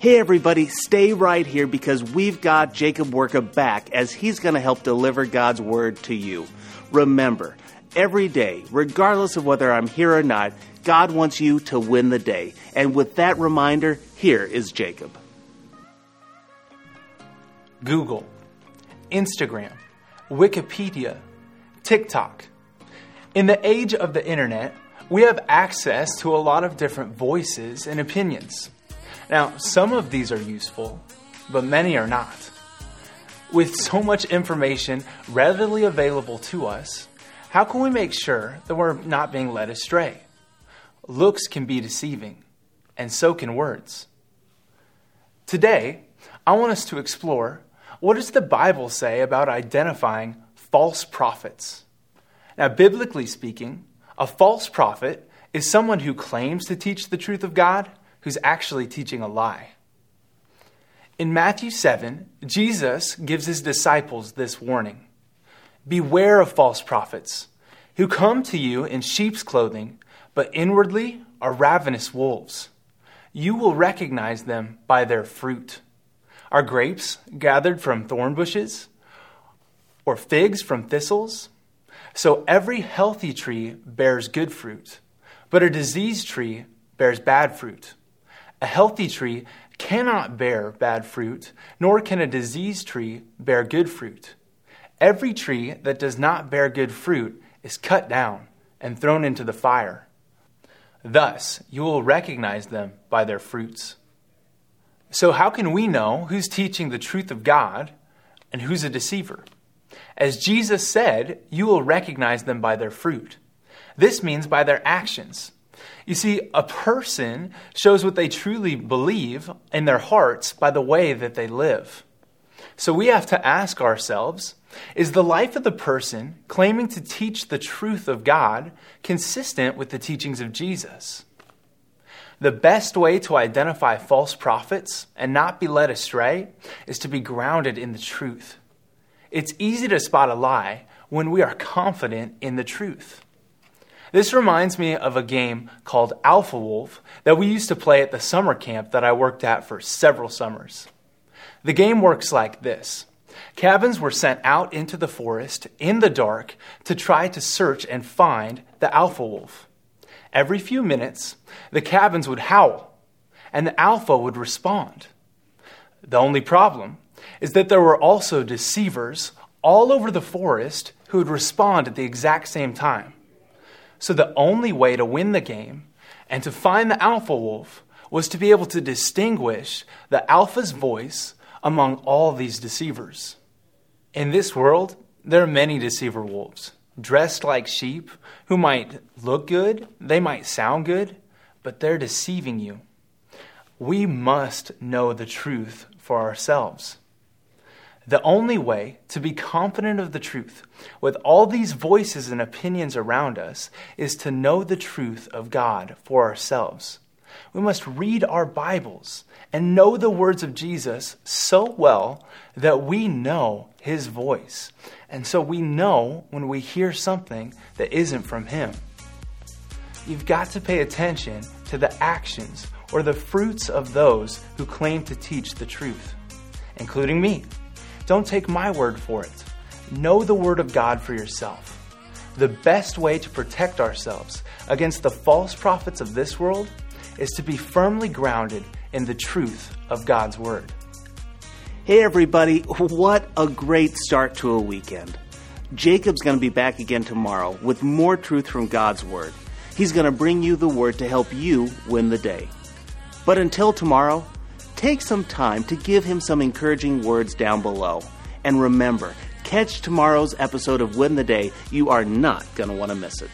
Hey, everybody, stay right here because we've got Jacob Worka back as he's going to help deliver God's word to you. Remember, every day, regardless of whether I'm here or not, God wants you to win the day. And with that reminder, here is Jacob. Google, Instagram, Wikipedia, TikTok. In the age of the internet, we have access to a lot of different voices and opinions. Now, some of these are useful, but many are not. With so much information readily available to us, how can we make sure that we're not being led astray? Looks can be deceiving, and so can words. Today, I want us to explore what does the Bible say about identifying false prophets? Now, biblically speaking, a false prophet is someone who claims to teach the truth of God who's actually teaching a lie. In Matthew 7, Jesus gives his disciples this warning Beware of false prophets who come to you in sheep's clothing, but inwardly are ravenous wolves. You will recognize them by their fruit. Are grapes gathered from thorn bushes, or figs from thistles? So every healthy tree bears good fruit, but a diseased tree bears bad fruit. A healthy tree cannot bear bad fruit, nor can a diseased tree bear good fruit. Every tree that does not bear good fruit is cut down and thrown into the fire. Thus, you will recognize them by their fruits. So, how can we know who's teaching the truth of God and who's a deceiver? As Jesus said, you will recognize them by their fruit. This means by their actions. You see, a person shows what they truly believe in their hearts by the way that they live. So we have to ask ourselves is the life of the person claiming to teach the truth of God consistent with the teachings of Jesus? The best way to identify false prophets and not be led astray is to be grounded in the truth. It's easy to spot a lie when we are confident in the truth. This reminds me of a game called Alpha Wolf that we used to play at the summer camp that I worked at for several summers. The game works like this Cabins were sent out into the forest in the dark to try to search and find the Alpha Wolf. Every few minutes, the cabins would howl, and the Alpha would respond. The only problem is that there were also deceivers all over the forest who would respond at the exact same time. So the only way to win the game and to find the alpha wolf was to be able to distinguish the alpha's voice among all these deceivers. In this world, there are many deceiver wolves, dressed like sheep, who might look good, they might sound good, but they're deceiving you. We must know the truth for ourselves. The only way to be confident of the truth with all these voices and opinions around us is to know the truth of God for ourselves. We must read our Bibles and know the words of Jesus so well that we know his voice. And so we know when we hear something that isn't from him. You've got to pay attention to the actions or the fruits of those who claim to teach the truth, including me. Don't take my word for it. Know the Word of God for yourself. The best way to protect ourselves against the false prophets of this world is to be firmly grounded in the truth of God's Word. Hey, everybody, what a great start to a weekend. Jacob's going to be back again tomorrow with more truth from God's Word. He's going to bring you the Word to help you win the day. But until tomorrow, take some time to give him some encouraging words down below. And remember, catch tomorrow's episode of Win the Day. You are not going to want to miss it.